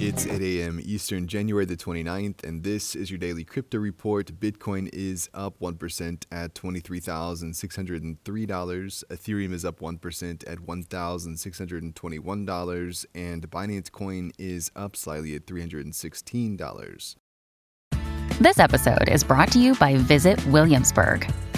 It's 8 a.m. Eastern, January the 29th, and this is your daily crypto report. Bitcoin is up 1% at $23,603. Ethereum is up 1% at $1,621. And Binance Coin is up slightly at $316. This episode is brought to you by Visit Williamsburg.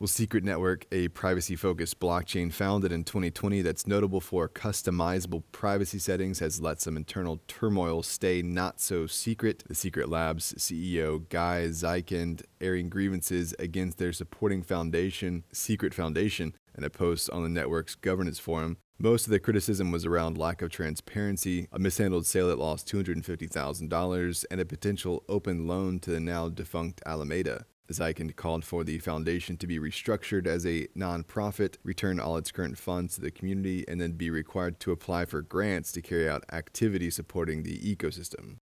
Well, Secret Network, a privacy focused blockchain founded in 2020 that's notable for customizable privacy settings, has let some internal turmoil stay not so secret. The Secret Labs CEO Guy Zyskind airing grievances against their supporting foundation, Secret Foundation, in a post on the network's governance forum. Most of the criticism was around lack of transparency, a mishandled sale that lost $250,000, and a potential open loan to the now defunct Alameda. Zyskind called for the foundation to be restructured as a nonprofit, return all its current funds to the community, and then be required to apply for grants to carry out activities supporting the ecosystem.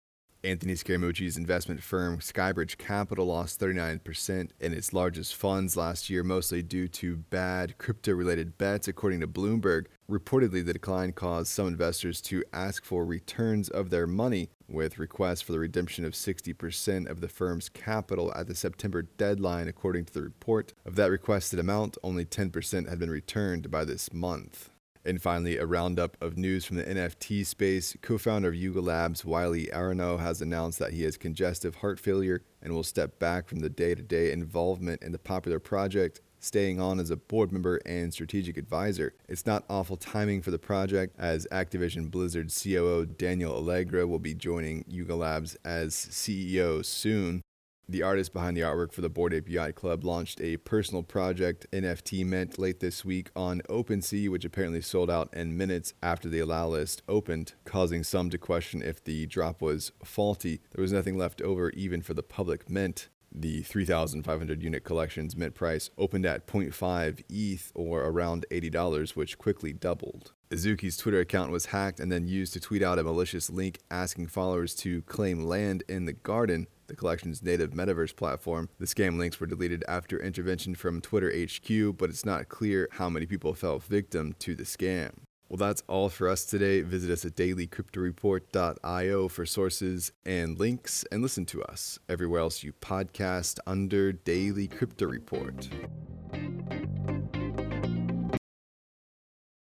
Anthony Scaramucci's investment firm Skybridge Capital lost 39% in its largest funds last year, mostly due to bad crypto related bets, according to Bloomberg. Reportedly, the decline caused some investors to ask for returns of their money, with requests for the redemption of 60% of the firm's capital at the September deadline, according to the report. Of that requested amount, only 10% had been returned by this month. And finally, a roundup of news from the NFT space. Co founder of Yuga Labs, Wylie Aronow, has announced that he has congestive heart failure and will step back from the day to day involvement in the popular project, staying on as a board member and strategic advisor. It's not awful timing for the project, as Activision Blizzard COO Daniel Alegre will be joining Yuga Labs as CEO soon. The artist behind the artwork for the Bored Ape Yacht Club launched a personal project NFT mint late this week on OpenSea, which apparently sold out in minutes after the allow list opened, causing some to question if the drop was faulty. There was nothing left over even for the public mint. The 3,500 unit collection's mint price opened at 0.5 ETH or around $80, which quickly doubled. Azuki's Twitter account was hacked and then used to tweet out a malicious link asking followers to claim land in the garden the collection's native metaverse platform. The scam links were deleted after intervention from Twitter HQ, but it's not clear how many people fell victim to the scam. Well, that's all for us today. Visit us at dailycryptoreport.io for sources and links, and listen to us everywhere else you podcast under Daily Crypto Report.